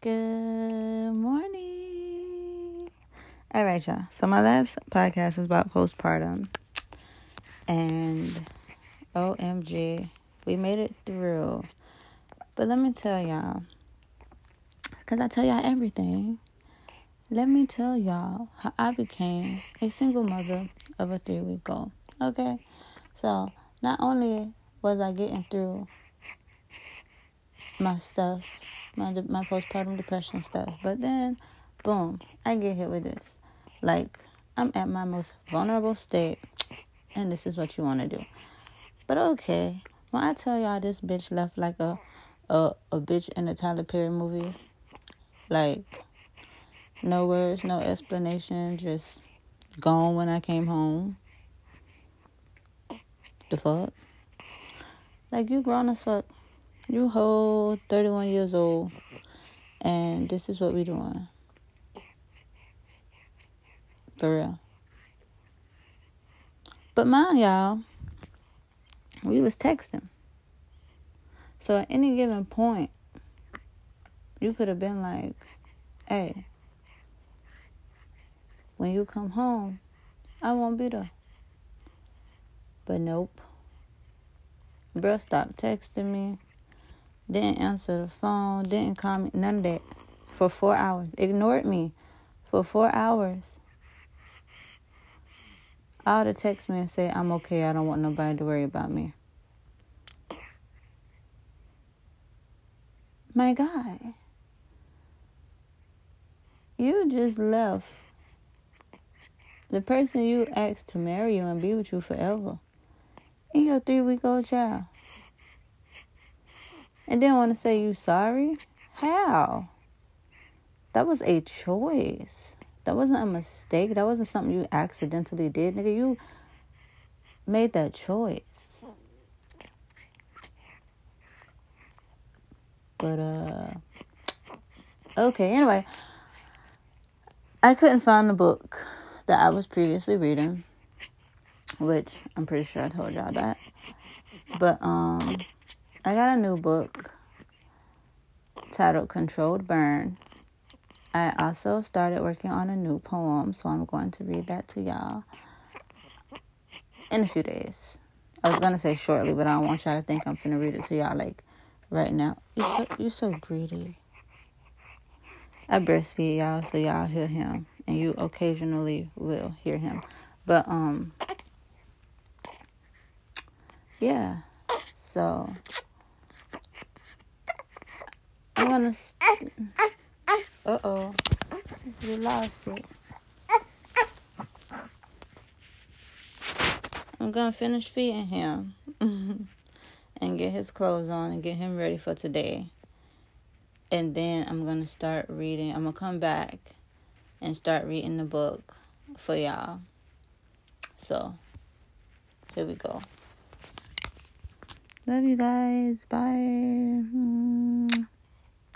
Good morning. All right, y'all. So my last podcast was about postpartum, and OMG, we made it through. But let me tell y'all, cause I tell y'all everything. Let me tell y'all how I became a single mother of a three week old. Okay, so not only was I getting through my stuff, my my postpartum depression stuff. But then, boom, I get hit with this. Like I'm at my most vulnerable state, and this is what you want to do. But okay, when I tell y'all this bitch left like a a a bitch in a Tyler Perry movie, like no words, no explanation, just gone when I came home. The fuck? Like you grown as fuck. You whole 31 years old, and this is what we doing. For real. But mind y'all, we was texting. So at any given point, you could have been like, hey, when you come home, I won't be there. But nope. Bruh stopped texting me didn't answer the phone, didn't call me, none of that for four hours. Ignored me for four hours. Would have text me and say, I'm okay, I don't want nobody to worry about me. My God. You just left the person you asked to marry you and be with you forever and your three week old child and then want to say you sorry? How? That was a choice. That wasn't a mistake. That wasn't something you accidentally did, nigga. You made that choice. But uh okay, anyway. I couldn't find the book that I was previously reading, which I'm pretty sure I told y'all that. But um I got a new book titled Controlled Burn. I also started working on a new poem, so I'm going to read that to y'all in a few days. I was gonna say shortly, but I don't want y'all to think I'm gonna read it to y'all like right now. You're so, you're so greedy. I breastfeed y'all, so y'all hear him, and you occasionally will hear him. But um, yeah. So I'm gonna. St- uh oh. You lost it. I'm gonna finish feeding him and get his clothes on and get him ready for today. And then I'm gonna start reading. I'm gonna come back and start reading the book for y'all. So, here we go. Love you guys. Bye.